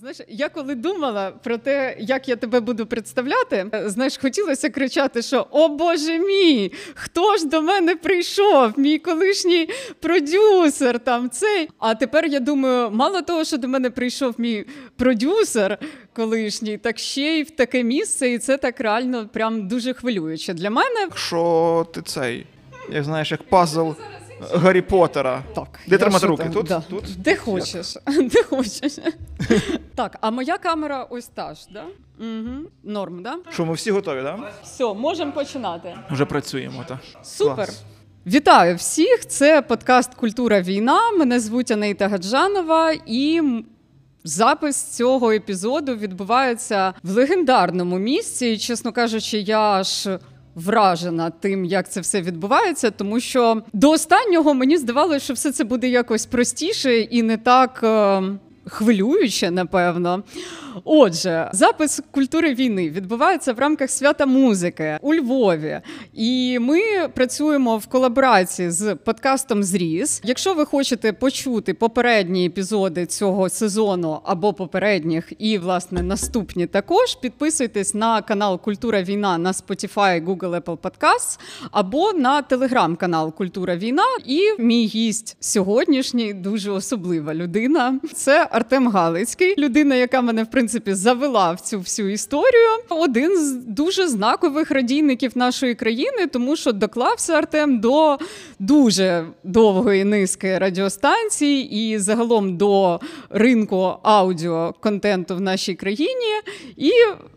Знаєш, я коли думала про те, як я тебе буду представляти, знаєш, хотілося кричати, що О Боже мій, хто ж до мене прийшов? Мій колишній продюсер там цей. А тепер я думаю, мало того, що до мене прийшов мій продюсер колишній, так ще й в таке місце, і це так реально прям дуже хвилююче для мене. Якщо ти цей, як знаєш, як пазл. Гаррі Поттера. Так, Де тримати руки? Там? Тут? Да. Тут? Де хочеш. Де хочеш. так, а моя камера ось та ж, да? Угу. Норм, да? Що, ми всі готові, так? Да? Все, можемо починати. Вже працюємо, так. Супер. Клас. Вітаю всіх! Це подкаст Культура війна. Мене звуть Анита Гаджанова і. Запис цього епізоду відбувається в легендарному місці. І, чесно кажучи, я аж вражена тим, як це все відбувається, тому що до останнього мені здавалося, що все це буде якось простіше і не так. Хвилююче, напевно. Отже, запис культури війни відбувається в рамках свята музики у Львові, і ми працюємо в колаборації з подкастом Зріз. Якщо ви хочете почути попередні епізоди цього сезону або попередніх, і власне наступні також, підписуйтесь на канал Культура Війна на Spotify, Google, Apple Podcasts або на телеграм-канал Культура Війна. І мій гість сьогоднішній дуже особлива людина. Це Артем Галицький, людина, яка мене в принципі завела в цю всю історію. Один з дуже знакових радійників нашої країни, тому що доклався Артем до дуже довгої низки радіостанцій і загалом до ринку аудіоконтенту в нашій країні. І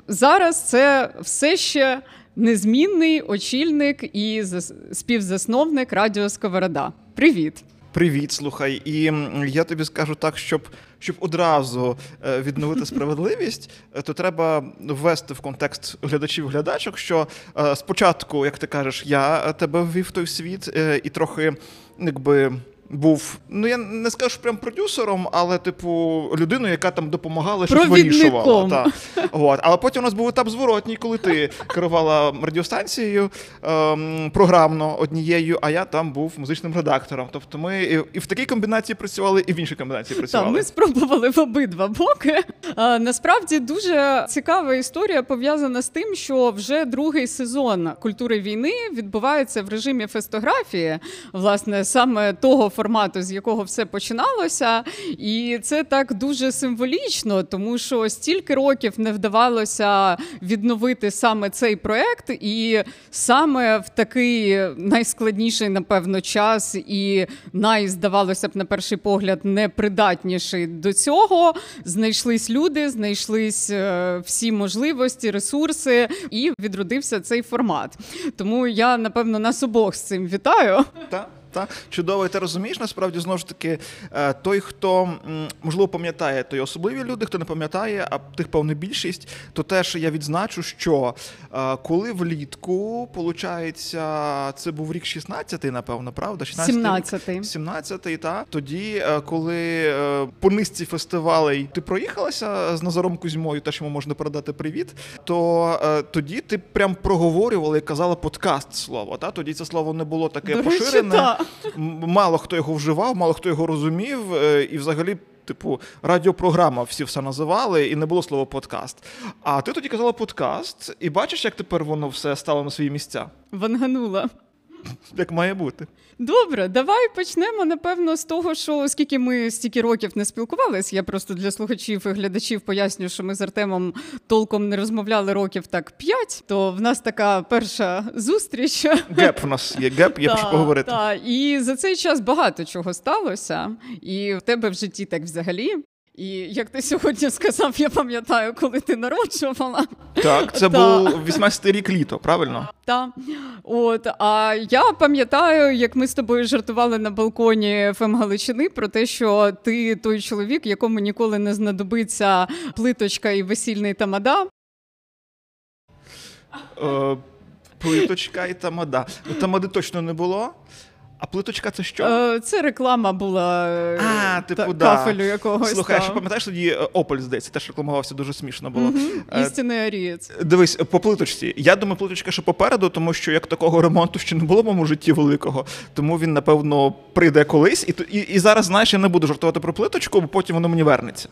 зараз це все ще. Незмінний очільник і співзасновник Радіо Сковорода. Привіт! Привіт, слухай, і я тобі скажу так, щоб щоб одразу е, відновити справедливість, е, то треба ввести в контекст глядачів-глядачок, що е, спочатку, як ти кажеш, я тебе ввів в той світ і трохи якби був, ну я не скажу що прям продюсером, але, типу, людиною, яка там допомагала, щось вирішувала. Та. От. Але потім у нас був етап зворотній, коли ти керувала радіостанцією ем, програмно однією, а я там був музичним редактором. Тобто ми і, і в такій комбінації працювали, і в іншій комбінації працювали. Так, Ми спробували в обидва боки. А, насправді дуже цікава історія пов'язана з тим, що вже другий сезон культури війни відбувається в режимі фестографії, власне, саме того формату, з якого все починалося, і це так дуже символічно, тому що стільки років не вдавалося відновити саме цей проект, і саме в такий найскладніший, напевно, час і най, здавалося б, на перший погляд, непридатніший до цього. Знайшлись люди, знайшлись е, всі можливості, ресурси, і відродився цей формат. Тому я напевно нас обох з цим вітаю. Так. Та чудово, і ти розумієш, насправді знову ж таки, е, той, хто можливо пам'ятає, то й особливі люди, хто не пам'ятає, а тих певна більшість, то теж я відзначу, що е, коли влітку, виходить, це був рік 16-й, напевно, правда? 17-й. 17-й, та тоді, е, коли по низці фестивалей ти проїхалася з Назаром Кузьмою, теж йому можна передати привіт, то тоді ти прям проговорювала і казала подкаст слово. Та тоді це слово не було таке До поширене. Речі, мало хто його вживав, мало хто його розумів, е, і взагалі. Типу, радіопрограма всі все називали, і не було слова подкаст. А ти тоді казала подкаст, і бачиш, як тепер воно все стало на свої місця? Ванганула. Як має бути. Добре, давай почнемо, напевно, з того, що оскільки ми стільки років не спілкувалися, я просто для слухачів і глядачів поясню, що ми з Артемом толком не розмовляли років так п'ять, то в нас така перша зустріч. Gap в нас є gap, є про що поговорити. Так, І за цей час багато чого сталося, і в тебе в житті так взагалі. І як ти сьогодні сказав, я пам'ятаю, коли ти народжувала. Так, це був 18-й рік літо, правильно? Так. От, а я пам'ятаю, як ми з тобою жартували на балконі ФМ Галичини про те, що ти той чоловік, якому ніколи не знадобиться плиточка і весільний тамада. Е, плиточка і тамада. Тамади точно не було. А плиточка це що? Е, це реклама була а, типу, та, да. кафелю якогось. Слухай, а ще пам'ятаєш тоді Опель, здається, теж рекламувався дуже смішно було. Угу. Істинний арієць. Дивись, по плиточці. Я думаю, плиточка ще попереду, тому що як такого ремонту ще не було в моєму житті великого. Тому він, напевно, прийде колись. І і, і зараз, знаєш, я не буду жартувати про плиточку, бо потім воно мені вернеться.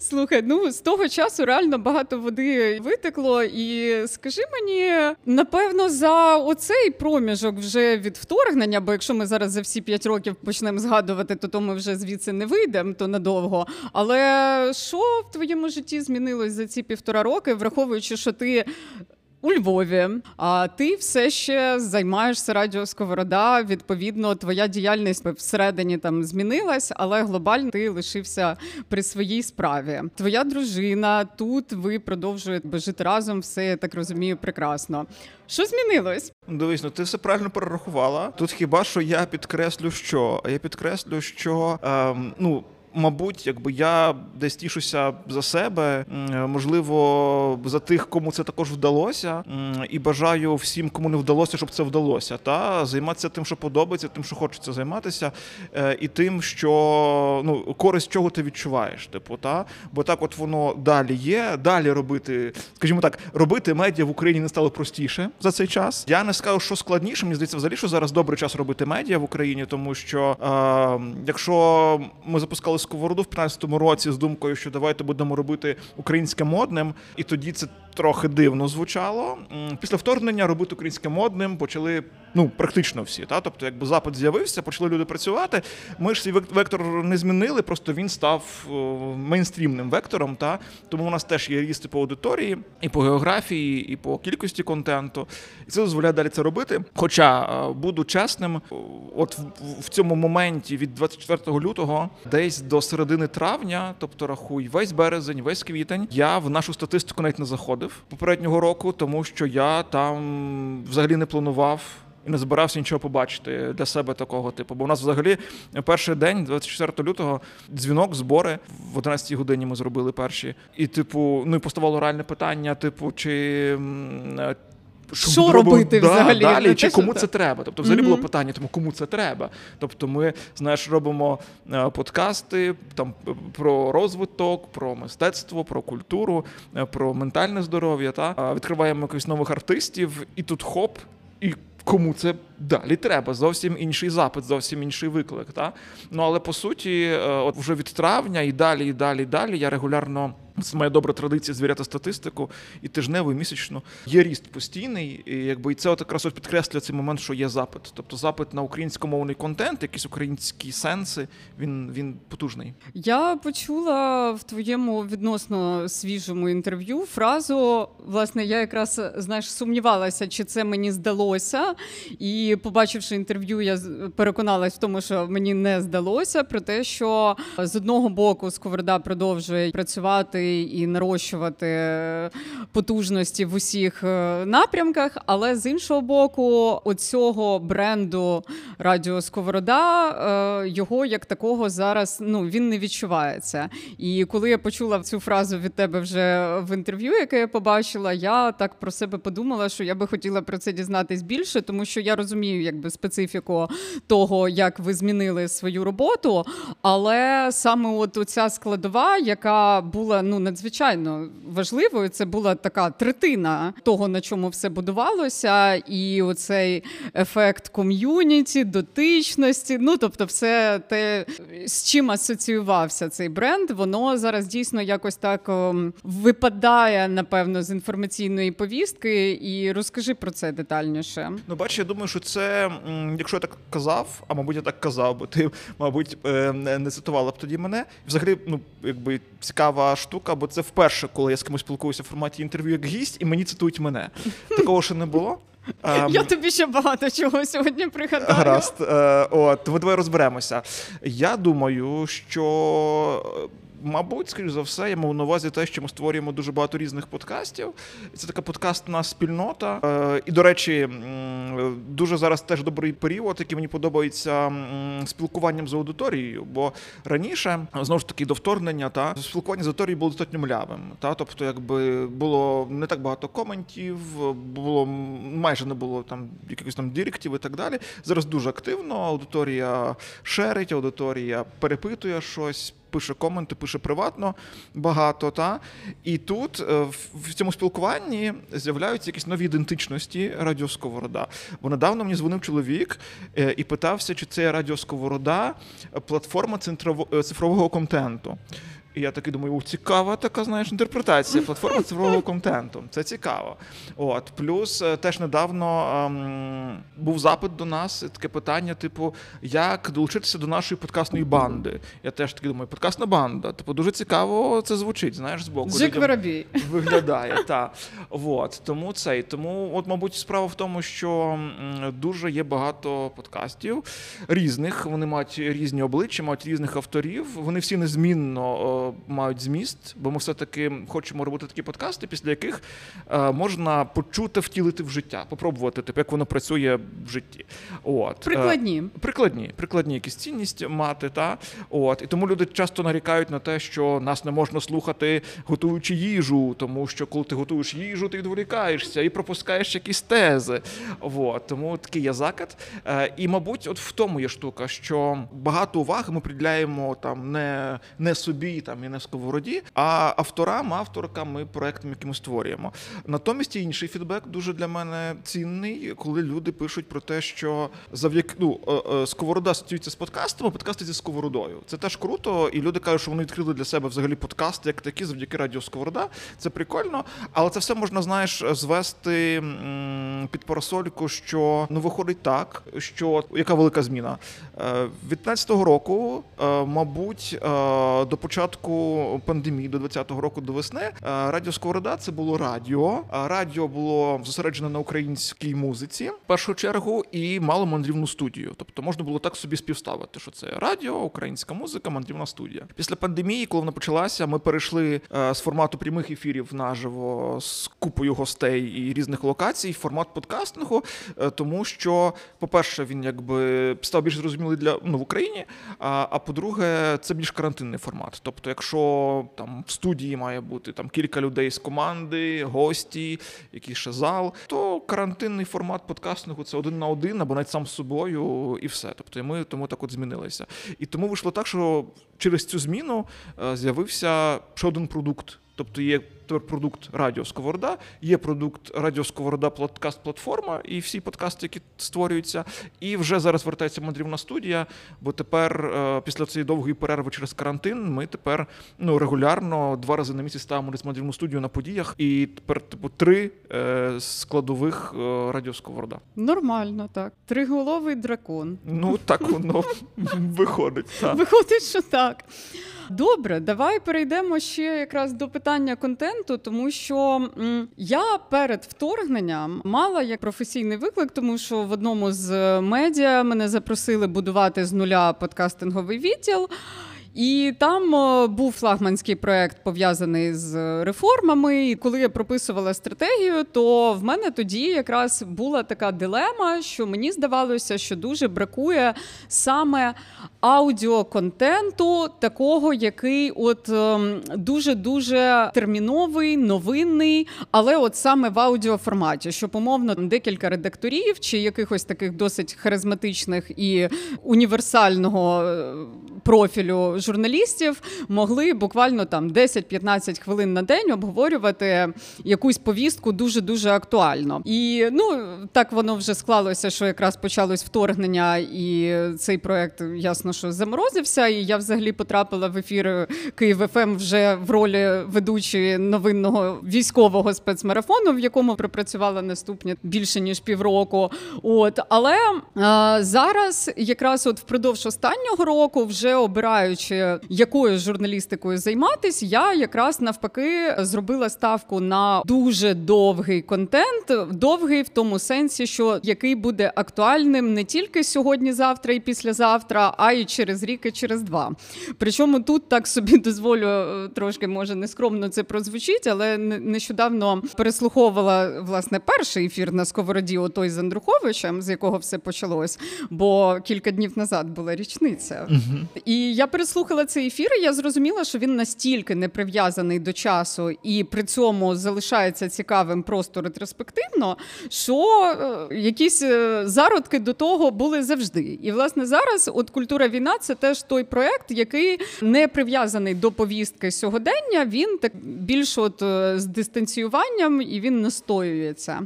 Слухай, ну з того часу реально багато води витекло, і скажи мені, напевно, за оцей проміжок вже від вторгнення, бо якщо ми зараз за всі п'ять років почнемо згадувати, то то ми вже звідси не вийдемо то надовго. Але що в твоєму житті змінилось за ці півтора роки, враховуючи, що ти у Львові, а ти все ще займаєшся радіо Сковорода. Відповідно, твоя діяльність всередині там змінилась, але глобально ти лишився при своїй справі. Твоя дружина тут ви продовжуєте жити разом. Все я так розумію, прекрасно. Що змінилось? Дивись, ну ти все правильно перерахувала. Тут хіба що я підкреслю, що я підкреслю, що ем, ну мабуть, якби я десь тішуся за себе, можливо, за тих, кому це також вдалося, і бажаю всім, кому не вдалося, щоб це вдалося. Та займатися тим, що подобається, тим, що хочеться займатися, е, і тим, що ну користь чого ти відчуваєш. Типу, та бо так, от воно далі є. Далі робити, скажімо так, робити медіа в Україні не стало простіше за цей час. Я не скажу, що складніше. Мені здається, взагалі, що зараз добрий час робити медіа в Україні, тому що е, якщо ми запускали сковороду в 15-му році з думкою, що давайте будемо робити українське модним, і тоді це трохи дивно звучало. Після вторгнення робити українське модним почали ну практично всі. Та тобто, якби запит з'явився, почали люди працювати. Ми ж свій вектор не змінили, просто він став мейнстрімним вектором. Та тому у нас теж є рісти по аудиторії, і по географії, і по кількості контенту. І це дозволяє далі це робити. Хоча буду чесним, от в цьому моменті від 24 лютого, десь до середини травня, тобто рахуй, весь березень, весь квітень, я в нашу статистику навіть не заходив попереднього року, тому що я там взагалі не планував. І не збирався нічого побачити для себе такого типу. Бо у нас взагалі перший день, 24 лютого, дзвінок, збори в 11 годині ми зробили перші. І, типу, ну і поставало реальне питання: типу, чи що, що робити да, взагалі далі, чи кому це треба? Тобто, взагалі mm-hmm. було питання, тому кому це треба. Тобто, ми знаєш, робимо е, подкасти там про розвиток, про мистецтво, про культуру, е, про ментальне здоров'я. Та відкриваємо якихось нових артистів, і тут хоп, і кому це далі треба. Зовсім інший запит, зовсім інший виклик. Та? Ну але по суті, е, от вже від травня і далі, і далі, і далі я регулярно. Це моя добра традиція звіряти статистику і тижнево, і місячно. Є ріст постійний, і якби і це от якраз от підкреслює цей момент, що є запит. Тобто запит на українськомовний контент, якісь українські сенси. Він він потужний. Я почула в твоєму відносно свіжому інтерв'ю фразу. Власне, я якраз знаєш сумнівалася, чи це мені здалося. І побачивши інтерв'ю, я переконалась в тому, що мені не здалося про те, що з одного боку Сковорода продовжує працювати і нарощувати потужності в усіх е, напрямках. Але з іншого боку, оцього бренду Радіо Сковорода е, його як такого зараз ну він не відчувається. І коли я почула цю фразу від тебе вже в інтерв'ю, яке я побачила, я так про себе подумала, що я би хотіла про це дізнатись більше, тому що я розумію, якби специфіку того, як ви змінили свою роботу. Але саме от оця складова, яка була ну надзвичайно важливою. Це була така третина того, на чому все будувалося, і оцей ефект ком'юніті, дотичності. Ну тобто, все те, з чим асоціювався цей бренд, воно зараз дійсно якось так ем, випадає, напевно, з інформаційної повістки. І розкажи про це детальніше. Ну, бач, я думаю, що це, якщо я так казав, а мабуть, я так казав, бо ти, мабуть, е, не цитувала б тоді мене. Взагалі, ну якби цікава штука, бо це вперше, коли я з кимось спілкуюся в форматі інтерв'ю як гість, і мені цитують мене. Такого ще не було. Я тобі ще багато чого сьогодні пригадаю. Гаразд. Е, от, ви давай розберемося. Я думаю, що Мабуть, скоріш за все, я мав на увазі те, що ми створюємо дуже багато різних подкастів. Це така подкастна спільнота. Е, і, до речі, дуже зараз теж добрий період, який мені подобається спілкуванням з аудиторією. Бо раніше, знову ж таки, до вторгнення, та спілкування з аудиторією було достатньо млявим. Та? Тобто, якби було не так багато коментів, було майже не було там якихось там директів і так далі. Зараз дуже активно аудиторія шерить, аудиторія перепитує щось пише коменти, пише приватно багато. Та? І тут е, в цьому спілкуванні з'являються якісь нові ідентичності Радіо Сковорода. Бо недавно мені дзвонив чоловік е, і питався, чи це Радіо Сковорода платформа е, цифрового контенту. І я такий думаю, цікава така, знаєш, інтерпретація платформи цифрового контенту. Це цікаво. От плюс е, теж недавно ем, був запит до нас, таке питання: типу, як долучитися до нашої подкастної банди. Я теж таки думаю, подкастна банда. Типу, дуже цікаво це звучить. Знаєш, з боку Воробій. виглядає. та. От, тому цей. Тому, от, мабуть, справа в тому, що дуже є багато подкастів різних. Вони мають різні обличчя, мають різних авторів. Вони всі незмінно мають зміст, бо ми все-таки хочемо робити такі подкасти, після яких е, можна почути, втілити в життя, попробувати, типу, як воно працює в житті. От. Е, прикладні. Прикладні, прикладні якісь цінність мати. Та? От. І тому люди часто нарікають на те, що нас не можна слухати, готуючи їжу, тому що коли ти готуєш їжу, ти відволікаєшся і пропускаєш якісь тези. От. Тому такий є закид. Е, і, мабуть, от в тому є штука, що багато уваги ми приділяємо там не не собі там і не сковороді, а авторам, авторкам і проектам, які ми створюємо. Натомість інший фідбек дуже для мене цінний, коли люди пишуть про те, що завдяки ну е, е, сковорода стаються з подкастами, подкасти зі сковородою. Це теж круто, і люди кажуть, що вони відкрили для себе взагалі подкасти як такі, завдяки радіо Сковорода. Це прикольно, але це все можна, знаєш, звести під парасольку, що ну виходить так, що яка велика зміна е, від 15-го року, мабуть, до початку пандемії, до 20-го року до весни, радіо Сковорода це було радіо. Радіо було зосереджене на українській музиці в першу чергу і мало мандрівну студію. Тобто можна було так собі співставити, що це радіо, українська музика, мандрівна студія. Після пандемії, коли вона почалася, ми перейшли е, з формату прямих ефірів наживо з купою гостей і різних локацій в формат подкастингу, е, тому що, по-перше, він якби став більш зрозумілий для ну в Україні. А, а по-друге, це більш карантинний формат. Тобто, якщо там в студії має бути там кілька людей з команди, гості, якийсь ще зал, то карантинний формат подкастингу це один на один або навіть сам з собою, і все. Тобто, ми тому так от змінилися. І тому вийшло так, що через цю зміну е, з'явився ще один продукт. Тобто є тепер продукт Радіо Сковорода, є продукт Радіо Сковорода подкаст платформа і всі подкасти, які створюються. І вже зараз вертається мандрівна студія. Бо тепер, е, після цієї довгої перерви через карантин, ми тепер ну регулярно два рази на місяць ставимо десь мандрівну студію на подіях. І тепер типу три е, складових е, Радіо Сковорода. Нормально, так. Триголовий дракон. Ну так воно виходить. Так. Виходить, що так. Добре, давай перейдемо ще якраз до питання контенту, тому що я перед вторгненням мала як професійний виклик, тому що в одному з медіа мене запросили будувати з нуля подкастинговий відділ. І там був флагманський проект пов'язаний з реформами. І коли я прописувала стратегію, то в мене тоді якраз була така дилема, що мені здавалося, що дуже бракує саме аудіоконтенту, такого, який от дуже дуже терміновий, новинний, але от саме в аудіоформаті, що умовно декілька редакторів чи якихось таких досить харизматичних і універсального е, профілю журналістів могли буквально там 10-15 хвилин на день обговорювати якусь повістку дуже дуже актуально. І ну так воно вже склалося, що якраз почалось вторгнення, і цей проект ясно, що заморозився. І я взагалі потрапила в ефір Київ ФМ ем вже в ролі ведучої новинного військового спецмарафону, в якому пропрацювала наступні більше ніж півроку. От але а, зараз, якраз от впродовж останнього року, вже обираючи якою журналістикою займатися, я якраз навпаки зробила ставку на дуже довгий контент, довгий в тому сенсі, що який буде актуальним не тільки сьогодні, завтра і післязавтра, а й через рік і через два. Причому тут так собі дозволю е, трошки, може нескромно це прозвучить, але нещодавно переслуховувала власне перший ефір на сковороді отой з Андруховичем, з якого все почалось, бо кілька днів назад була річниця. Угу. І я переслухала слухала цей ефір, я зрозуміла, що він настільки не прив'язаний до часу і при цьому залишається цікавим просто ретроспективно, що е, якісь е, зародки до того були завжди. І власне зараз, от культура війна, це теж той проект, який не прив'язаний до повістки сьогодення. Він так більш от е, з дистанціюванням і він настоюється.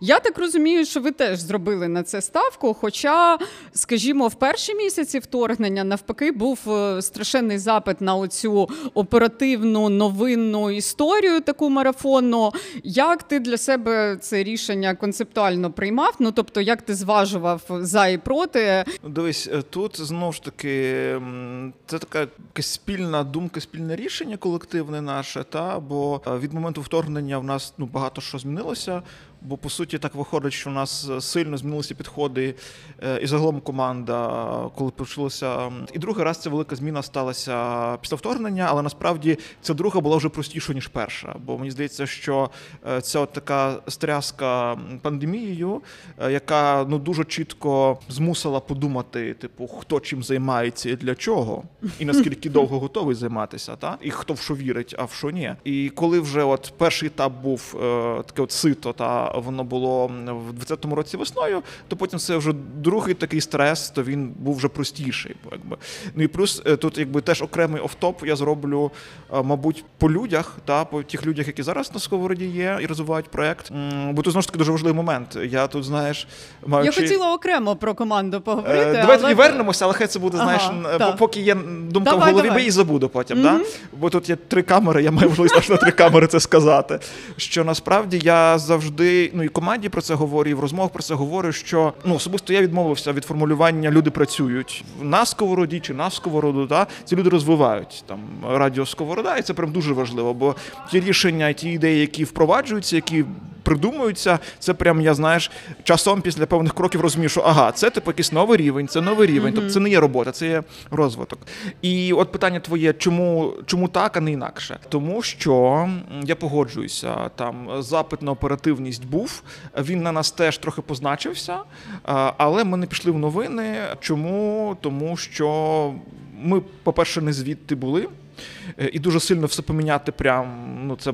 Я так розумію, що ви теж зробили на це ставку. Хоча, скажімо, в перші місяці вторгнення навпаки був страшенний запит на оцю оперативну новинну історію, таку марафонну. Як ти для себе це рішення концептуально приймав? Ну тобто, як ти зважував за і проти? Дивись, е, тут знову ж таки це така спільна думка, спільне рішення колективне наше. Та бо е, від моменту вторгнення в нас ну багато що змінилося. Бо по суті так виходить, що у нас сильно змінилися підходи е, і загалом команда, коли почалося. І другий раз ця велика зміна сталася після вторгнення, але насправді ця друга була вже простішою ніж перша. Бо мені здається, що е, ця от така стряска пандемією, е, яка ну дуже чітко змусила подумати, типу, хто чим займається і для чого, і наскільки довго готовий займатися, та і хто в що вірить, а в що ні. І коли вже от перший етап був таке от сито та воно було в 20-му році весною, то потім це вже другий такий стрес, то він був вже простіший. Якби. Ну і плюс е, тут, якби теж окремий офтоп я зроблю, е, мабуть, по людях, та по тих людях, які зараз на сковороді є і розвивають проект. Бо тут знову ж таки дуже важливий момент. Я тут знаєш, маючи... Я хотіла окремо про команду поговорити. Е, давай але... тоді вернемося, але хай це буде, знаєш, ага, поки є думка давай, в голові, давай. бо її забуду потім. Mm-hmm. Да? Бо тут є три камери, я маю можливість на три камери це сказати. Що насправді я завжди ну і команді про це говорю, і в розмовах про це говорю. Що ну особисто я відмовився від формулювання Люди працюють на сковороді чи на сковороду. Та Ці люди розвивають там радіо Сковорода, і це прям дуже важливо. Бо ті рішення, ті ідеї, які впроваджуються, які придумуються, це прям я знаєш часом після певних кроків розумію, що ага, це типу якийсь новий рівень, це новий рівень. Тобто це не є робота, це є розвиток. І от питання твоє, чому чому так, а не інакше? Тому що я погоджуюся, там запит на оперативність був. Він на нас теж трохи позначився, але ми не пішли в новини. Чому? Тому що ми, по-перше, не звідти були. Е, і дуже сильно все поміняти, прям ну це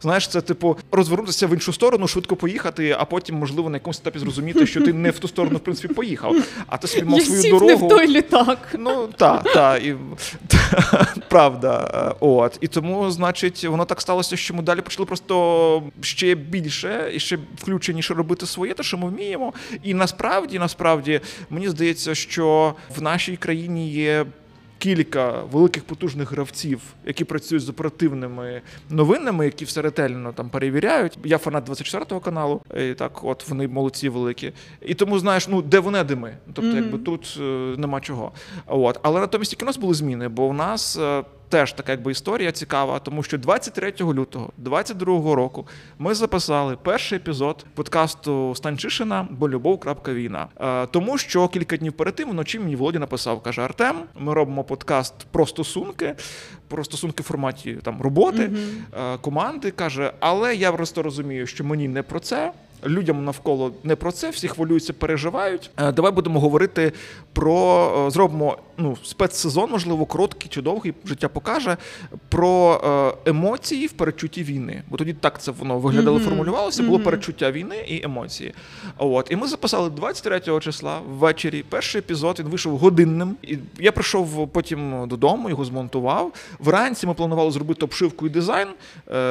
Знаєш, це типу розвернутися в іншу сторону, швидко поїхати, а потім, можливо, на якомусь етапі зрозуміти, що ти не в ту сторону, в принципі, поїхав. А ти собі мав Я свою сів дорогу. не в той літак. Ну так, та, і та, правда. Е, от. І тому, значить, воно так сталося, що ми далі почали просто ще більше і ще включеніше робити своє, те, що ми вміємо. І насправді, насправді, мені здається, що в нашій країні є кілька великих потужних гравців, які працюють з оперативними новинами, які все ретельно там перевіряють. Я фанат 24 каналу, і так от вони молодці великі. І тому знаєш, ну де вони, де ми. Тобто, mm-hmm. якби тут е, нема чого. От, але натомість тільки у нас були зміни, бо у нас. Е, теж така якби історія цікава, тому що 23 лютого 22 року ми записали перший епізод подкасту Станчишина бо любов.війна. Е, тому що кілька днів перед тим вночі мені Володя написав, каже Артем: ми робимо подкаст про стосунки, про стосунки в форматі там роботи, mm команди. каже, але я просто розумію, що мені не про це людям навколо не про це, всі хвилюються, переживають. Е, давай будемо говорити про е, зробимо ну, спецсезон, можливо, короткий чи довгий життя покаже про е, емоції в передчутті війни. Бо тоді так це воно виглядало, mm-hmm. формулювалося. Було mm-hmm. передчуття війни і емоції. От і ми записали 23 числа ввечері. Перший епізод він вийшов годинним. І я прийшов потім додому, його змонтував. Вранці ми планували зробити обшивку і дизайн.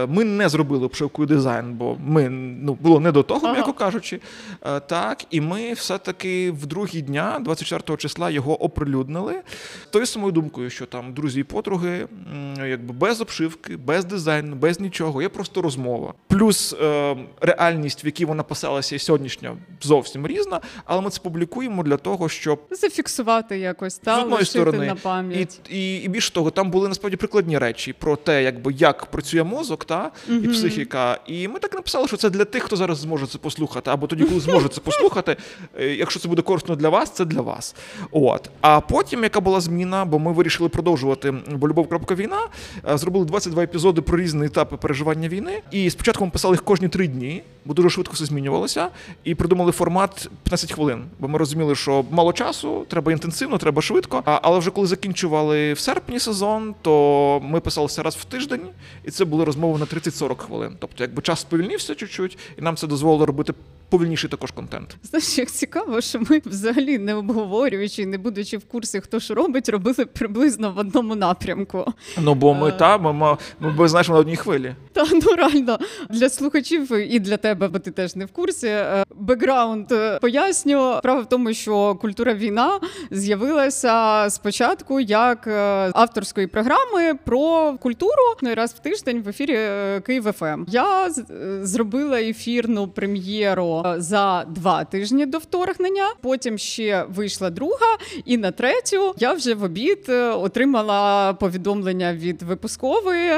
Ми не зробили обшивку і дизайн, бо ми ну було не до того ага. м'яко кажучи. Е, так, і ми все-таки в другі дня, 24 числа, його оприлюднили. Тою самою думкою, що там друзі і подруги, якби без обшивки, без дизайну, без нічого. Є просто розмова. Плюс е, реальність, в якій вона писалася і сьогоднішня, зовсім різна, але ми це публікуємо для того, щоб зафіксувати якось та, з одної сторони на пам'ять. І, і і, більше того, там були насправді прикладні речі про те, якби як працює мозок, та угу. і психіка. І ми так написали, що це для тих, хто зараз зможе це послухати, або тоді, коли зможе це послухати. Е, якщо це буде корисно для вас, це для вас. От. А потім, яка була зміна, бо ми вирішили продовжувати бо любов.війна, е, зробили 22 епізоди про різні етапи переживання війни. І спочатку ми писали їх кожні три дні, бо дуже швидко все змінювалося. І придумали формат 15 хвилин. Бо ми розуміли, що мало часу, треба інтенсивно, треба швидко. Але вже коли закінчували в серпні сезон, то ми писалися раз в тиждень, і це були розмови на 30-40 хвилин. Тобто, якби час сповільнився чуть-чуть, і нам це дозволило дозволило робити повільніший також контент. Знаєш, як цікаво, що ми взагалі не обговорюючи, не будучи в курсі, хто що робить, робили приблизно в одному напрямку. Ну бо ми а... Е. та ми, ми, ми знаєш, на одній хвилі. Та ну реально для слухачів і для тебе, бо ти теж не в курсі. Е, бекграунд поясню. Справа в тому, що культура війна з'явилася спочатку як авторської програми про культуру раз в тиждень в ефірі Київ ФМ. Ем». Я зробила ефірну прем'єру за два тижні до вторгнення. Потім ще вийшла друга, і на третю я вже в обід отримала повідомлення від випускової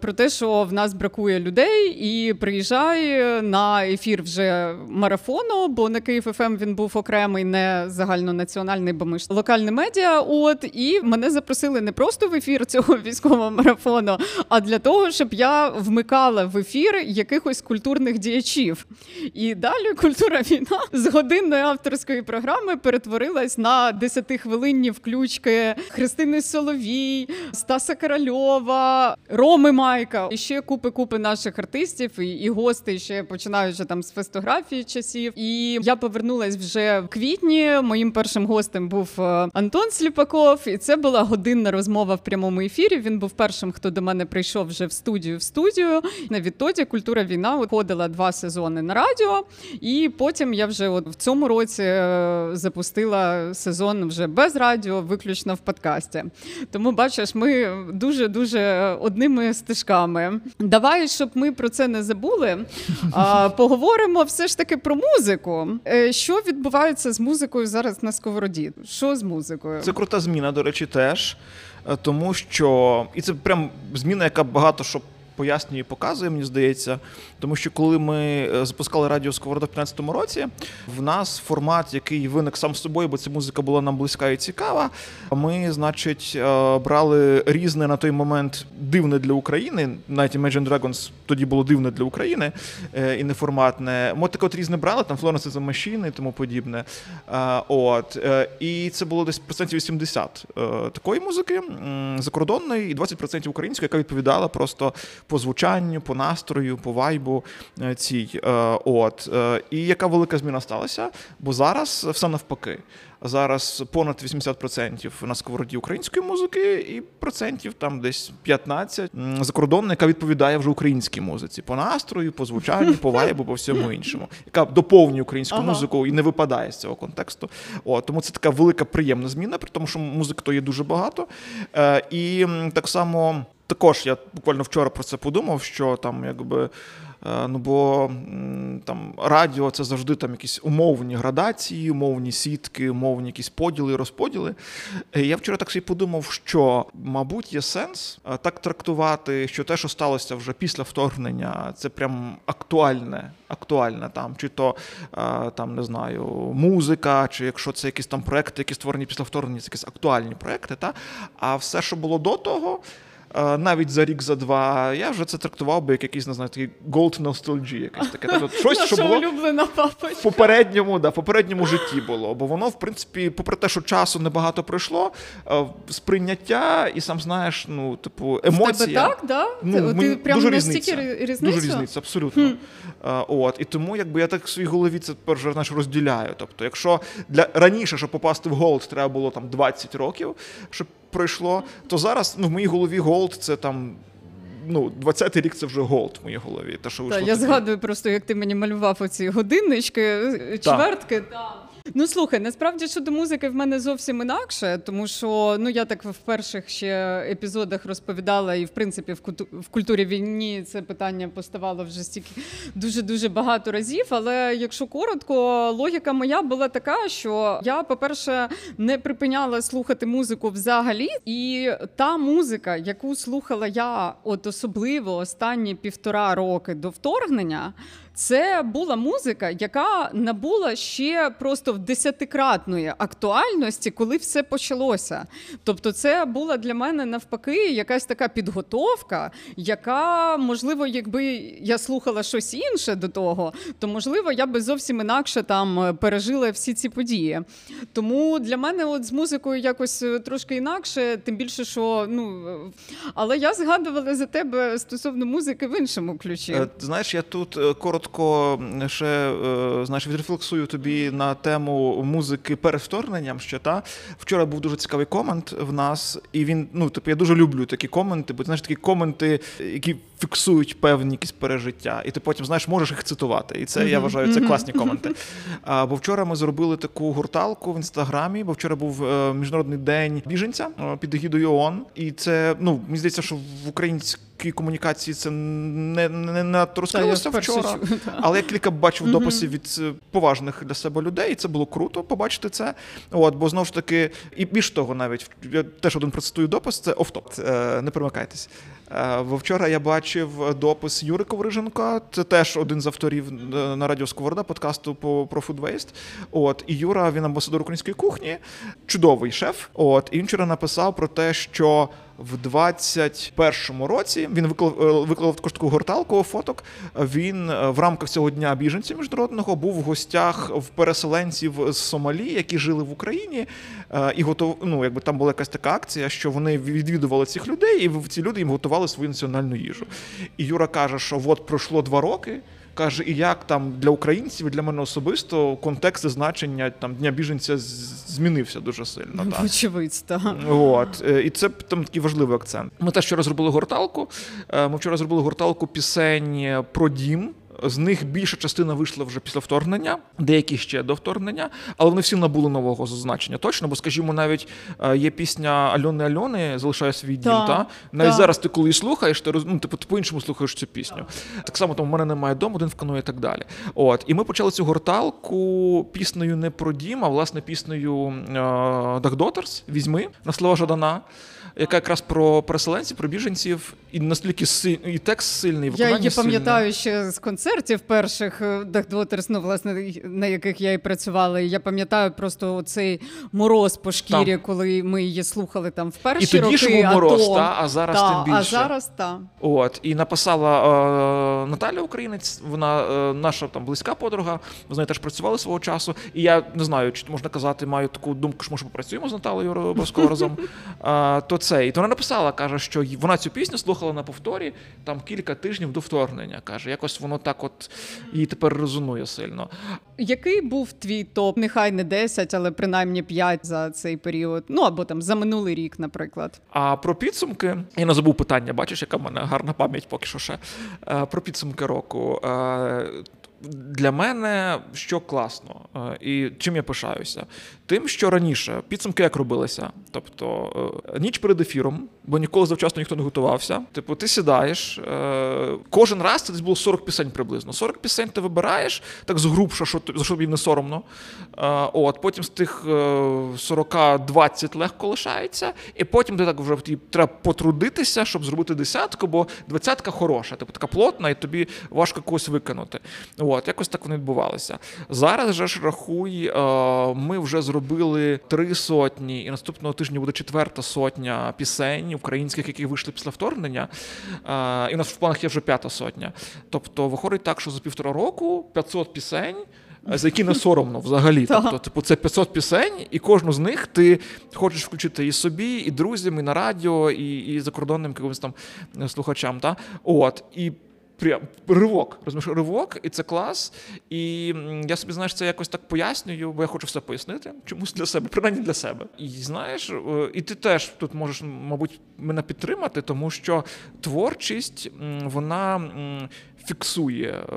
про те, що в нас бракує людей, і приїжджай на ефір вже марафону, бо на Київ ФМ він був окремий, не загальнонаціональний, бо ми ж локальне медіа. От і мене запросили не просто в ефір цього військового марафону, а для того, щоб я вмикала в ефір якихось культурних діячів. І далі культура війна з годинної авторської програми перетворилась на десятихвилинні включки Христини Соловій, Стаса Корольова, Роми Майка і ще купи-купи наших артистів і, і гостей, ще починаючи там з фестографії часів. І я повернулась вже в квітні. Моїм першим гостем був е, Антон Сліпаков, і це була годинна розмова в прямому ефірі. Він був першим, хто до мене прийшов вже в студію в студію. На відтоді культура війна виходила два сезони на радіо, і потім я вже от в цьому році е, запустила сезон вже без радіо, виключно в подкасті. Тому бачиш, ми дуже дуже одними стежками. Давай, щоб ми про це не забули. Поговоримо все ж таки про музику. Е, що відбувається з музикою зараз на сковороді? Що з музикою? Це крута зміна, до речі, теж. Е, тому що і це прям зміна, яка багато що пояснює і показує, мені здається. Тому що коли ми е, запускали радіо Сковорода в 15 році, в нас формат, який виник сам собою, бо ця музика була нам близька і цікава. Ми, значить, е, брали різне на той момент дивне для України. Навіть Imagine Dragons тоді було дивне для України е, і неформатне. Ми таке от різне брали, там Florence a Machine і тому подібне. От. І це було десь процентів 80 такої музики закордонної, і 20% української, яка відповідала просто по звучанню, по настрою, по вайбу е, цій. Е, от. Е, і яка велика зміна сталася? Бо зараз все навпаки. Зараз понад 80% на сковороді української музики, і процентів там десь 15 закордонна, яка відповідає вже українській музиці по настрою, по звучанню, по вайбу, по всьому іншому, яка доповнює українську ага. музику і не випадає з цього контексту. О, тому це така велика приємна зміна, при тому, що музики то є дуже багато. Е, І так само також я буквально вчора про це подумав, що там якби. Е, ну, бо там радіо це завжди там якісь умовні градації, умовні сітки, умовні якісь поділи, розподіли. Е, я вчора так собі подумав, що, мабуть, є сенс е, так трактувати, що те, що сталося вже після вторгнення, це прям актуальне, актуальне там, чи то там не знаю, музика, чи якщо це якісь там проекти, які створені після вторгнення, це якісь актуальні проекти. Та? А все, що було до того навіть за рік, за два, я вже це трактував би як якийсь не знаю, такий gold nostalgia, якесь таке. Тобто щось, що було в попередньому, да, попередньому житті було. Бо воно, в принципі, попри те, що часу небагато пройшло, сприйняття, і сам знаєш, ну, типу, емоція. Тебе так, да? Ну, Ти прям дуже різниця. різницю? Дуже різниця, абсолютно. Хм. От, І тому якби я так в своїй голові це перше знаєш, розділяю. Тобто, якщо для раніше, щоб попасти в gold, треба було там 20 років, щоб пройшло, то зараз ну, в моїй голові gold це там. Ну, 20-й рік це вже gold в моїй голові. Та, що Та, Я згадую просто, як ти мені малював оці годиннички, чвертки. Та. Ну слухай, насправді щодо музики в мене зовсім інакше, тому що ну я так в перших ще епізодах розповідала, і в принципі в культурі війні це питання поставало вже стільки дуже дуже багато разів. Але якщо коротко, логіка моя була така, що я, по-перше, не припиняла слухати музику взагалі, і та музика, яку слухала я, от особливо останні півтора роки до вторгнення. Це була музика, яка набула ще просто в десятикратної актуальності, коли все почалося. Тобто, це була для мене навпаки якась така підготовка, яка, можливо, якби я слухала щось інше до того, то можливо я би зовсім інакше там пережила всі ці події. Тому для мене, от з музикою якось е, трошки інакше, тим більше, що ну але я згадувала за тебе стосовно музики в іншому ключі. Е, знаєш, я тут е, коротко коротко ще е, знаєш, відрефлексую тобі на тему музики перед вторгненням. Ще та вчора був дуже цікавий комент в нас, і він ну типу, я дуже люблю такі коменти, бо знаєш такі коменти, які фіксують певні якісь пережиття, і ти потім знаєш, можеш їх цитувати. І це mm-hmm. я вважаю це класні коменти. А, Бо вчора ми зробили таку гурталку в інстаграмі, бо вчора був е, міжнародний день біженця е, під егідою ООН. І це ну мені здається, що в українській комунікації це не не надто розкрилося вчора. Але я кілька бачив дописів від е, поважних для себе людей, і це було круто побачити це. От, бо знову ж таки, і більш того, навіть я теж один процитую допис, це офтоп. Не примикайтесь. Бо вчора я бачив допис Юри Ковриженка, це теж один з авторів е, на радіо Сковорода подкасту по про Waste. От і Юра, він амбасадор української кухні, чудовий шеф. От і він вчора написав про те, що в 21-му році він виклав е, виклав також таку горталку фоток. Він е, в рамках цього дня біженців міжнародного був в гостях в переселенців з Сомалі, які жили в Україні, е, і готов, ну, якби там була якась така акція, що вони відвідували цих людей, і ці люди їм готували свою національну їжу. І Юра каже, що от пройшло два роки. Каже, і як там для українців, і для мене особисто контекст і значення там дня біженця змінився дуже сильно. Так. Очевидь, так. От і це там такий важливий акцент. Ми теж вчора зробили горталку. Е, ми вчора зробили горталку пісень про дім. З них більша частина вийшла вже після вторгнення, деякі ще до вторгнення, але вони всі набули нового зазначення. Точно, бо, скажімо, навіть е, є пісня Альони Альони залишає свій дім. Та, та? Навіть та. зараз ти коли її слухаєш, ти роз... ну, типу, ти по-іншому слухаєш цю пісню. Так само там у мене немає дому, один в каної і так далі. От і ми почали цю горталку піснею не про дім, а власне піснею Дагдотерс Візьми на слова Жадана яка якраз про переселенців, про біженців, і настільки силь... і текст сильний. і Я її пам'ятаю ще з концертів перших Дахдотерс, ну, власне, на яких я і працювала. І Я пам'ятаю просто цей мороз по шкірі, там. коли ми її слухали там в перші роки. І тоді роки, ж був мороз, а, та, а зараз та, тим більше. А зараз та. От, і написала е, Наталя Українець, вона е, наша там близька подруга, з нею теж працювали свого часу. І я не знаю, чи можна казати, маю таку думку, що ми попрацюємо з Наталею обов'язково разом. Е, то це. І то вона написала, каже, що вона цю пісню слухала на повторі там кілька тижнів до вторгнення. Каже, якось воно так от їй тепер резонує сильно. Який був твій топ? Нехай не 10, але принаймні 5 за цей період. Ну або там за минулий рік, наприклад. А про підсумки я не забув питання. Бачиш, яка в мене гарна пам'ять поки що ще. Е, про підсумки року. Е, для мене що класно, е, і чим я пишаюся, тим, що раніше підсумки як робилися. Тобто е, ніч перед ефіром, бо ніколи завчасно ніхто не готувався. Типу, ти сідаєш, е, кожен раз це десь було 40 пісень приблизно. 40 пісень ти вибираєш так згрубша, що за що тобі не соромно. От Потім з тих 40-20 легко лишається, і потім ти так вже треба потрудитися, щоб зробити десятку, бо двадцятка хороша, типу така плотна, і тобі важко когось викинути. От, якось так воно відбувалося. Зараз же ж рахуй, е, ми вже зробили три сотні, і наступного тижня буде четверта сотня пісень українських, які вийшли після вторгнення. Е, і у нас в планах є вже п'ята сотня. Тобто, виходить так, що за півтора року 500 пісень. Е, за які не соромно взагалі. Тобто, типу, це 500 пісень, і кожну з них ти хочеш включити і собі, і друзям, і на радіо, і і закордонним якимось там слухачам. Та? От. І прям ривок. Розумієш, ривок, і це клас. І я собі знаєш, це якось так пояснюю, бо я хочу все пояснити чомусь для себе, принаймні для себе. І знаєш, е, і ти теж тут можеш, мабуть, мене підтримати, тому що творчість вона фіксує е,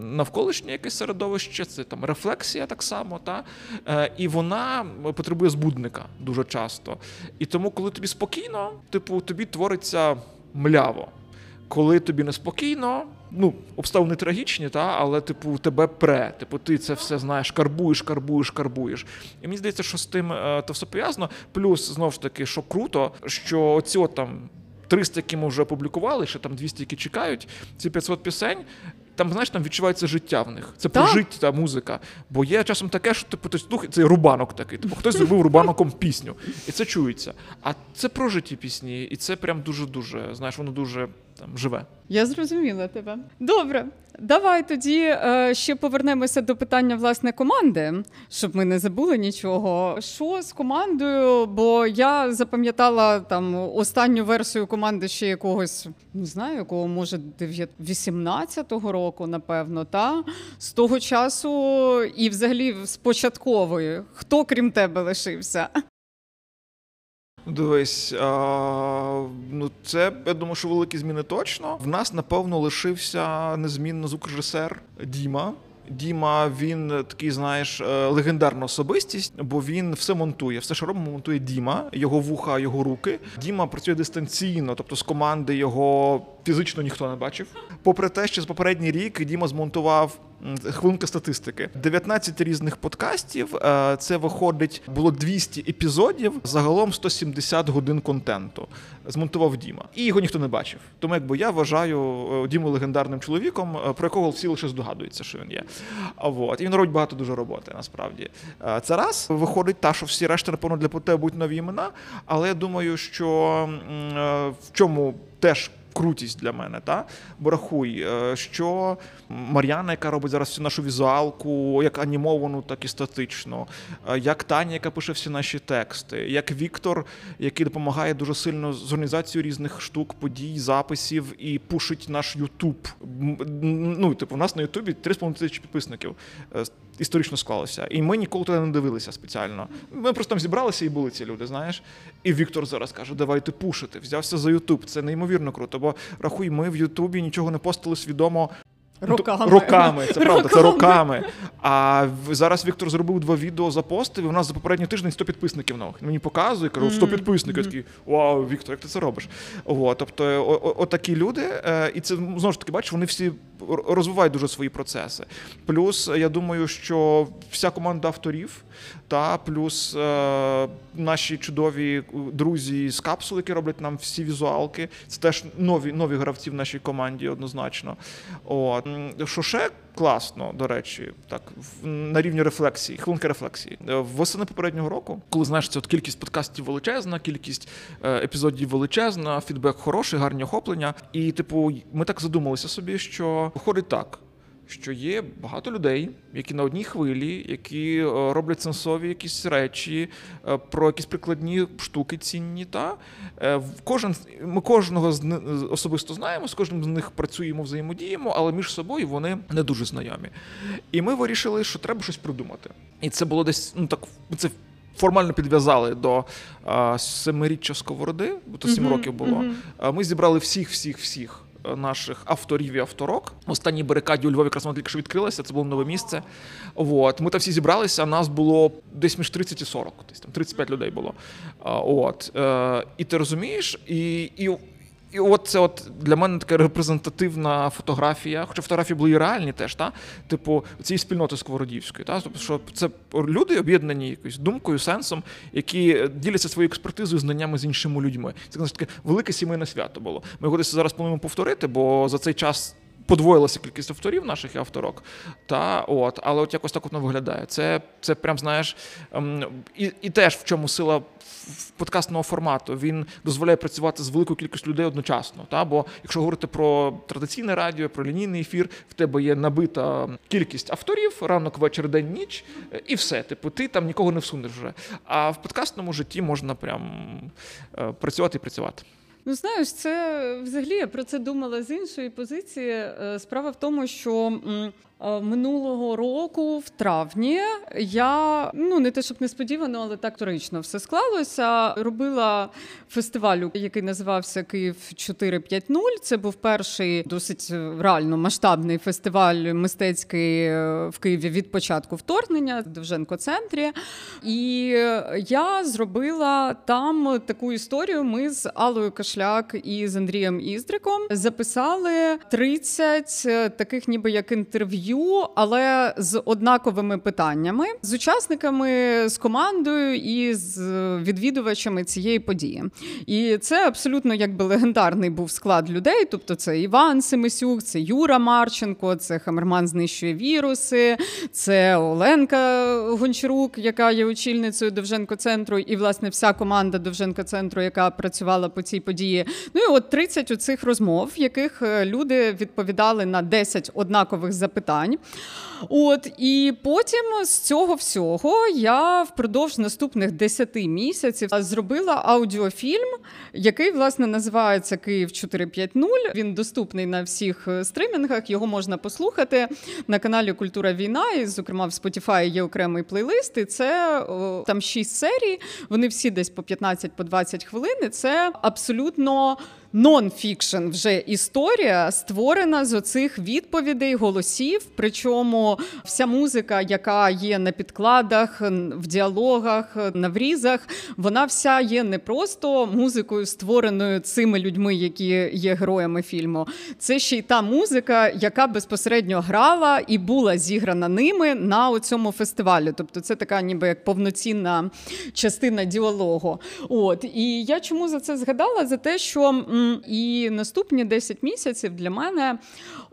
навколишнє якесь середовище, це там рефлексія так само, та е, і вона потребує збудника дуже часто. І тому, коли тобі спокійно, типу, тобі твориться мляво коли тобі неспокійно, ну, обставини трагічні, та, але, типу, тебе пре. Типу, ти це все знаєш, карбуєш, карбуєш, карбуєш. І мені здається, що з тим е, то все пов'язано. Плюс, знову ж таки, що круто, що оці от там. 300, які ми вже опублікували, ще там 200, які чекають, ці 500 пісень. Там, знаєш, там відчувається життя в них. Це про життя музика. Бо є часом таке, що типу, слухай, це рубанок такий. Типу, хтось зробив рубаноком пісню. І це чується. А це про житті пісні, і це прям дуже-дуже, знаєш, воно дуже там живе. Я зрозуміла тебе. Добре, давай тоді е, ще повернемося до питання власне команди, щоб ми не забули нічого. Що з командою? Бо я запам'ятала там останню версію команди ще якогось, не знаю, якого може 18-го року, напевно, та з того часу, і взагалі з початкової. Хто крім тебе лишився? Дивись, а, ну це я думаю, що великі зміни точно. В нас напевно лишився незмінно звукорежисер Діма. Діма, він такий, знаєш, е, легендарна особистість, бо він все монтує. Все, що робимо, монтує Діма, його вуха, його руки. Діма працює дистанційно, тобто з команди його фізично ніхто не бачив. Попри те, що з попередній рік Діма змонтував хвилинка статистики. 19 різних подкастів. Е, це виходить, було 200 епізодів, загалом 170 годин контенту. Змонтував Діма. І його ніхто не бачив. Тому якби я вважаю е, Діму легендарним чоловіком, е, про якого всі лише здогадуються, що він є. А І він робить багато дуже роботи, насправді. Це раз виходить та, що всі решта, напевно, для тебе будуть нові імена. Але я думаю, що в чому теж крутість для мене. Та? Бо рахуй, е, що Мар'яна, яка робить зараз всю нашу візуалку, як анімовану, так і статично, е, як Таня, яка пише всі наші тексти, як Віктор, який допомагає дуже сильно з організацією різних штук, подій, записів і пушить наш Ютуб. Ну, типу, у нас на Ютубі 3,5 тисячі підписників. Історично склалося. І ми ніколи туди не дивилися спеціально. Ми просто там зібралися і були ці люди, знаєш. І Віктор зараз каже: давайте пушити. Взявся за Ютуб. Це неймовірно круто. Бо рахуй, ми в Ютубі нічого не постили свідомо. Роками. Роками, це правда, роками. це роками. А зараз Віктор зробив два відео запостив, і у нас за попередній тиждень 100 підписників нових. Мені показує, кажу, 100 підписників. Я такий, вау, Віктор, як ти це робиш? О, тобто, отакі люди, е, і це знову ж таки, бачиш, вони всі розвивають дуже свої процеси. Плюс я думаю, що вся команда авторів, та плюс е, наші чудові друзі з капсул, які роблять нам всі візуалки. Це теж нові нові гравці в нашій команді однозначно. От. Ще класно, до речі, так на рівні рефлексії, хвилинки рефлексії. Е, восени попереднього року, коли знаєш, це от кількість подкастів величезна, кількість е, епізодів величезна, фідбек хороший, гарні охоплення. І, типу, ми так задумалися собі, що виходить так що є багато людей, які на одній хвилі, які е, роблять сенсові якісь речі, е, про якісь прикладні штуки цінні. Та е, кожен ми кожного з особисто знаємо, з кожним з них працюємо, взаємодіємо, але між собою вони не дуже знайомі. І ми вирішили, що треба щось придумати. І це було десь ну так. Це формально підв'язали до семиріччя сковороди, бо то сім uh-huh, років було. Uh-huh. Ми зібрали всіх, всіх, всіх наших авторів і авторок. Останній барикаді у Львові якраз вона тільки відкрилася, це було нове місце. От. Ми там всі зібралися, нас було десь між 30 і 40, десь там 35 людей було. От. Е, і ти розумієш, і, і і от це от для мене така репрезентативна фотографія, хоча фотографії були і реальні теж, та? типу цієї спільноти сковородівської. Та? Тобто, що це люди об'єднані якоюсь думкою, сенсом, які діляться своєю експертизою, знаннями з іншими людьми. Це таке велике сімейне свято було. Ми його десь зараз плануємо повторити, бо за цей час подвоїлася кількість авторів наших і авторок. Та, от, Але от якось так воно виглядає. Це це прям знаєш, ем, і і теж в чому сила подкастного формату. Він дозволяє працювати з великою кількістю людей одночасно. Та? Бо якщо говорити про традиційне радіо, про лінійний ефір, в тебе є набита кількість авторів, ранок, вечір, день, ніч, і все. Типу, ти там нікого не всунеш вже. А в подкастному житті можна прям е, працювати і працювати. Ну, знаєш, це взагалі я про це думала з іншої позиції. Е, справа в тому, що Е, минулого року, в травні, я ну не те, щоб несподівано, але так торично все склалося. Робила фестиваль, який називався Київ 450. Це був перший досить реально масштабний фестиваль мистецький е, в Києві від початку вторгнення в Довженко центрі. І я зробила там таку історію. Ми з Аллою Кашляк і з Андрієм Іздриком записали 30 е, таких, ніби як інтерв'ю інтерв'ю, але з однаковими питаннями з учасниками, з командою і з відвідувачами цієї події. І це абсолютно якби легендарний був склад людей. Тобто, це Іван Семисюк, це Юра Марченко, це Хамерман знищує віруси, це Оленка Гончарук, яка є очільницею Довженко центру, і власне вся команда Довженко центру, яка працювала по цій події. Ну і от 30 у цих розмов, в яких е, люди відповідали на 10 однакових запитань. От і потім з цього всього я впродовж наступних 10 місяців зробила аудіофільм, який власне називається Київ 450. Він доступний на всіх е, стримінгах. Його можна послухати на каналі Культура Війна. І, зокрема, в Spotify є окремий плейлист. І Це там шість серій. Вони всі десь по 15 по 20 хвилин. І Це абсолютно нон-фікшн вже історія створена з оцих відповідей, голосів. Причому вся музика, яка є на підкладах, в діалогах, на врізах, вона вся є не просто музикою, створеною цими людьми, які є героями фільму. Це ще й та музика, яка безпосередньо грала і була зіграна ними на цьому фестивалі. Тобто, це така, ніби як повноцінна частина діалогу. От і я чому за це згадала? За те, що. І наступні 10 місяців для мене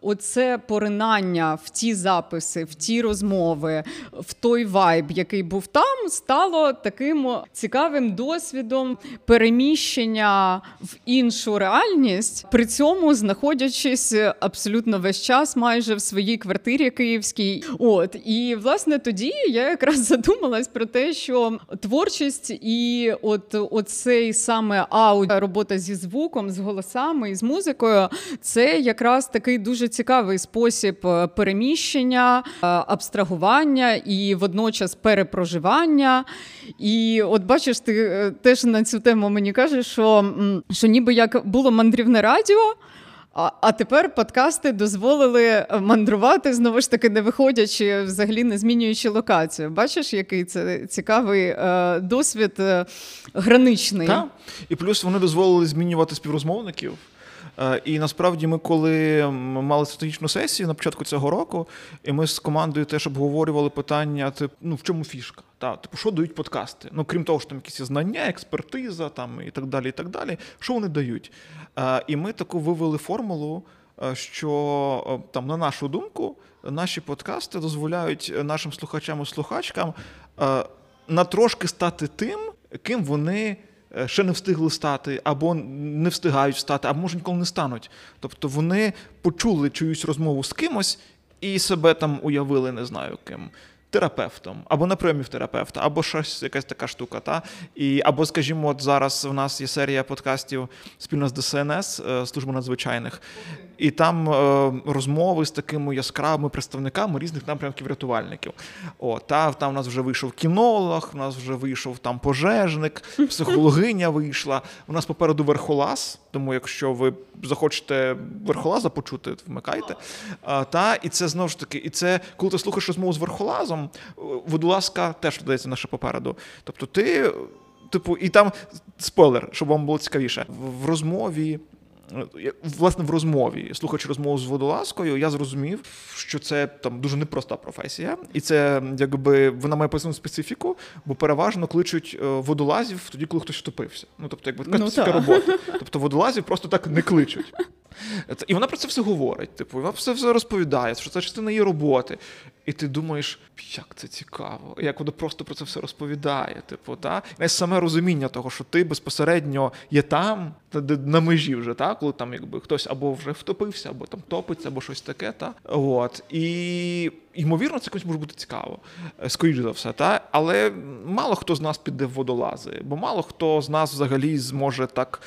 оце поринання в ті записи, в ті розмови, в той вайб, який був там, стало таким цікавим досвідом переміщення в іншу реальність, при цьому знаходячись абсолютно весь час, майже в своїй квартирі київській. От і власне тоді я якраз задумалась про те, що творчість і от оцей саме аудіо, робота зі звуком, з голосами і з музикою, це якраз такий дуже цікавий спосіб е, переміщення, е, абстрагування і водночас перепроживання. І от бачиш, ти е, теж на цю тему мені кажеш, що, що ніби як було мандрівне радіо. А а тепер подкасти дозволили мандрувати знову ж таки, не виходячи, взагалі не змінюючи локацію. Бачиш, який це цікавий е, досвід е, граничний. Так. І плюс вони дозволили змінювати співрозмовників. Е, і насправді ми, коли мали стратегічну сесію на початку цього року, і ми з командою теж обговорювали питання: типу, ну в чому фішка? Та, типу, що дають подкасти? Ну, крім того, що там якісь знання, експертиза там і так далі. і так далі, Що вони дають? Е, і ми таку вивели формулу, е, що там, на нашу думку, наші подкасти дозволяють нашим слухачам і слухачкам на трошки стати тим, ким вони. Е, ще не встигли стати, або не встигають стати, або може ніколи не стануть. Тобто вони почули чиюсь розмову з кимось і себе там уявили, не знаю ким терапевтом, або на прийомі в терапевта, або щось якась така штука. Та? І, Або, скажімо, от зараз у нас є серія подкастів спільно з ДСНС, е, служба надзвичайних, і там е, розмови з такими яскравими представниками різних напрямків рятувальників. О, та, Там у нас вже вийшов кінолог, у нас вже вийшов там пожежник, психологиня вийшла. У нас попереду верхолаз, тому якщо ви захочете верхолаза почути, вмикайте. А, та, І це знову ж таки, і це коли ти слухаєш розмову з верхолазом разом, будь ласка, теж додається наше попереду. Тобто, ти, типу, і там спойлер, щоб вам було цікавіше, в розмові. Власне, в розмові, слухаючи розмову з водолазкою, я зрозумів, що це там дуже непроста професія, і це якби вона має певну специфіку, бо переважно кличуть е, водолазів тоді, коли хтось втопився. Ну тобто, якби така ну, робота. Тобто водолазів просто так не кличуть. І вона про це все говорить. Типу, вона все все розповідає, що це частина її роботи. І ти думаєш, як це цікаво, як вона просто про це все розповідає. Типу, та? І саме розуміння того, що ти безпосередньо є там, на межі вже, та? коли там якби хтось або вже втопився, або там топиться, або щось таке. Та? От. І ймовірно, це комусь може бути цікаво, е, скоріш за все, та? але мало хто з нас піде в водолази, бо мало хто з нас взагалі зможе так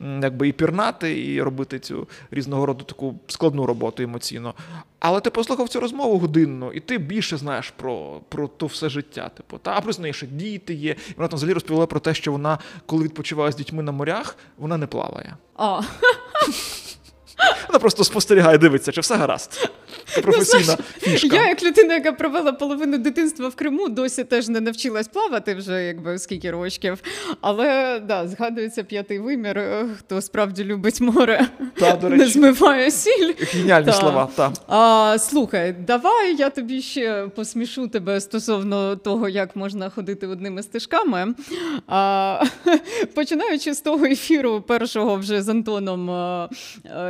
якби і пірнати, і робити цю різного роду таку складну роботу емоційно. Але ти послухав цю розмову годинну, і ти більше знаєш про про то все життя. Типу, та а плюс неї ще діти є. І Вона там взагалі розповіла про те, що вона, коли відпочиває з дітьми на морях, вона не плаває. А. Вона просто спостерігає, дивиться, чи все гаразд. Професійна ну, фішка. Я, як людина, яка провела половину дитинства в Криму, досі теж не навчилась плавати вже якби скільки рочків. Але да, згадується п'ятий вимір, е, хто справді любить море, та, до речі. не змиває сіль. Геніальні та. слова. Та. А, Слухай, давай я тобі ще посмішу тебе стосовно того, як можна ходити одними стежками. А, Починаючи з того ефіру, першого вже з Антоном а,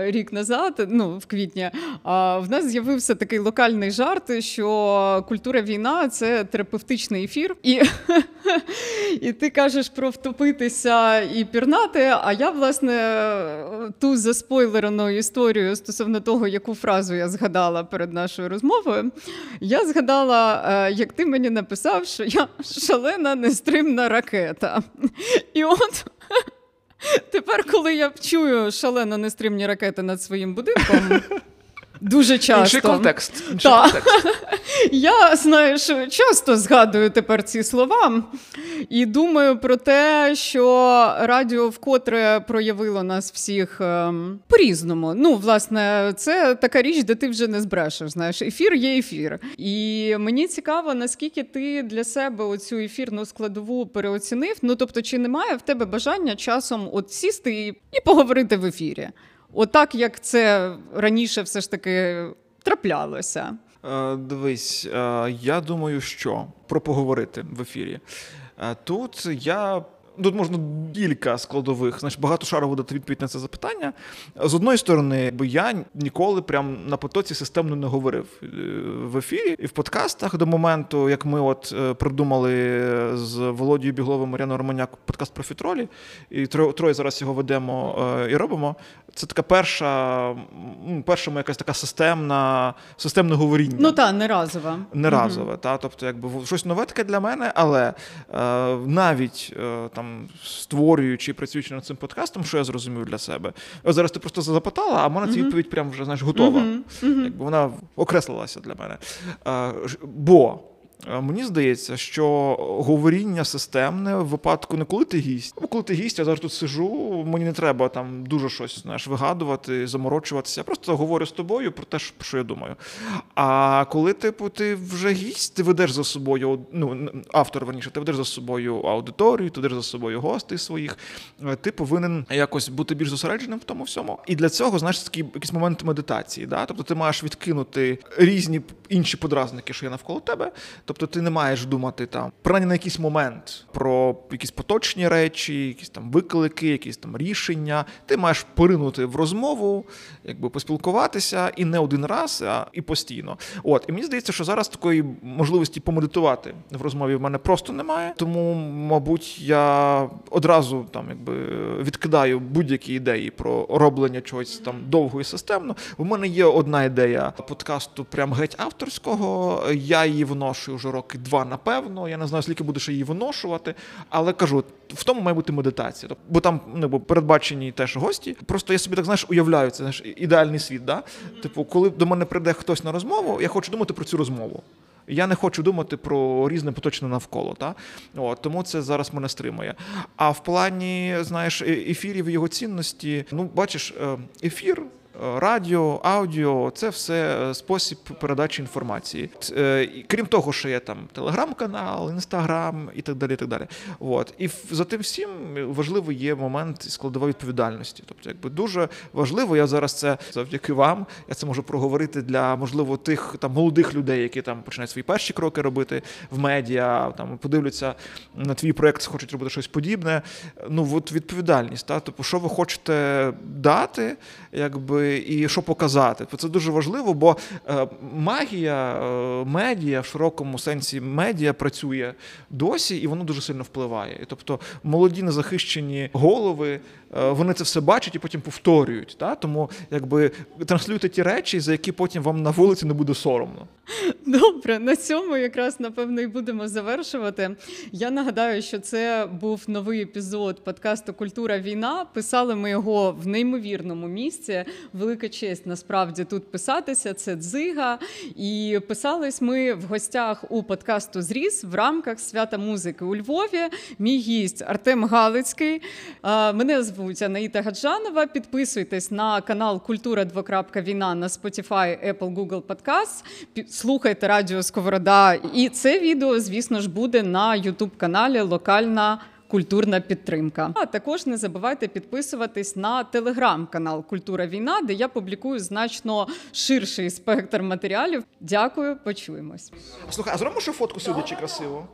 рік назад, ну в квітні, а, в нас з'явився з'явився такий локальний жарт, що культура війна це терапевтичний ефір, і і ти кажеш про втопитися і пірнати. А я, власне, ту заспойлерену історію стосовно того, яку фразу я згадала перед нашою розмовою, я згадала, е, як ти мені написав, що я шалена нестримна ракета. І от. Тепер, коли я чую шалено нестримні ракети над своїм будинком, Дуже часто. Інший контекст. Інший контекст. Я знаєш, часто згадую тепер ці слова і думаю про те, що радіо вкотре проявило нас всіх ем, по-різному. Ну, власне, це така річ, де ти вже не збрешеш. Знаєш, ефір є ефір. І мені цікаво, наскільки ти для себе оцю ефірну складову переоцінив. Ну тобто, чи немає в тебе бажання часом от сісти і, і поговорити в ефірі? Отак, як це раніше все ж таки траплялося. Е, дивись, е, я думаю, що про поговорити в ефірі. Е, тут я Тут можна кілька складових, значить, багато шару дати відповідь на це запитання. З одної сторони, бо я ніколи прям на потоці системно не говорив е, в ефірі і в подкастах до моменту, як ми от е, придумали з Володією Бігловим Мар'яною Романяк подкаст про фітролі, і троє зараз його ведемо е, і робимо. Це така перша, перша моя якась така системна, системне говоріння. Ну так, не разова. Не разове, угу. та, тобто, якби щось нове таке для мене, але е, навіть е, там створюючи і працюючи над цим подкастом, що я зрозумів для себе. О, зараз ти просто запитала, а в мене ця відповідь прям вже знаєш, готова. Якби вона окреслилася для мене. Бо. Мені здається, що говоріння системне в випадку не коли ти гість. Коли ти гість, я зараз тут сижу, мені не треба там дуже щось знаєш, вигадувати, заморочуватися. Я просто говорю з тобою про те, що я думаю. А коли типу, ти вже гість, ти ведеш за собою, ну автор верніше, ти ведеш за собою аудиторію, ти ведеш за собою гостей своїх. Е, ти повинен якось бути більш зосередженим в тому всьому. І для цього знаєш такий якийсь момент медитації. Да? Тобто ти маєш відкинути різні інші подразники, що є навколо тебе. Тобто ти не маєш думати там принаймні на якийсь момент про якісь поточні речі, якісь там виклики, якісь там рішення. Ти маєш поринути в розмову, якби поспілкуватися і не один раз, а і постійно. От і мені здається, що зараз такої можливості помедитувати в розмові в мене просто немає. Тому, мабуть, я одразу там якби відкидаю будь-які ідеї про роблення чогось там довго і системно. У мене є одна ідея подкасту, прям геть авторського. Я її вношу вже роки два, напевно. Я не знаю, скільки будеш її виношувати, але кажу, в тому має бути медитація. Бо там ну, бо передбачені теж гості. Просто я собі так знаєш, уявляю це знаєш, ідеальний світ. Да? Типу, коли до мене прийде хтось на розмову, я хочу думати про цю розмову. Я не хочу думати про різне поточне навколо. Та? От, Тому це зараз мене стримує. А в плані знаєш, е, ефірів його цінності, ну бачиш, е, ефір радіо, аудіо це все е, спосіб передачі інформації. Е, крім того, що є там телеграм-канал, інстаграм і так далі. І так далі. От. І за тим всім важливий є момент складової відповідальності. Тобто, якби дуже важливо, я зараз це завдяки вам. Я це можу проговорити для можливо тих там молодих людей, які там починають свої перші кроки робити в медіа, там подивляться на твій проект, хочуть робити щось подібне. Ну от відповідальність. Та? Тобто, що ви хочете дати, якби і що показати. Це дуже важливо, бо е, магія, е, медіа в широкому сенсі медіа працює досі, і воно дуже сильно впливає. Тобто молоді незахищені голови, е, вони це все бачать і потім повторюють. Та? Тому якби транслюйте ті речі, за які потім вам на вулиці не буде соромно. Добре, на цьому якраз напевно і будемо завершувати. Я нагадаю, що це був новий епізод подкасту Культура війна. Писали ми його в неймовірному місці велика честь насправді тут писатися. Це дзига. І писались ми в гостях у подкасту Зріз в рамках свята музики у Львові. Мій гість Артем Галицький. Мене звуть Анаїта Гаджанова. Підписуйтесь на канал Культура двокрапка війна на Spotify, Apple, Google Podcast. Слухайте Радіо Сковорода. І це відео, звісно ж, буде на youtube каналі Локальна культурна підтримка. А також не забувайте підписуватись на телеграм-канал Культура Війна, де я публікую значно ширший спектр матеріалів. Дякую, почуємось. Слухай, а зробимо ще фотку сидячи красиво.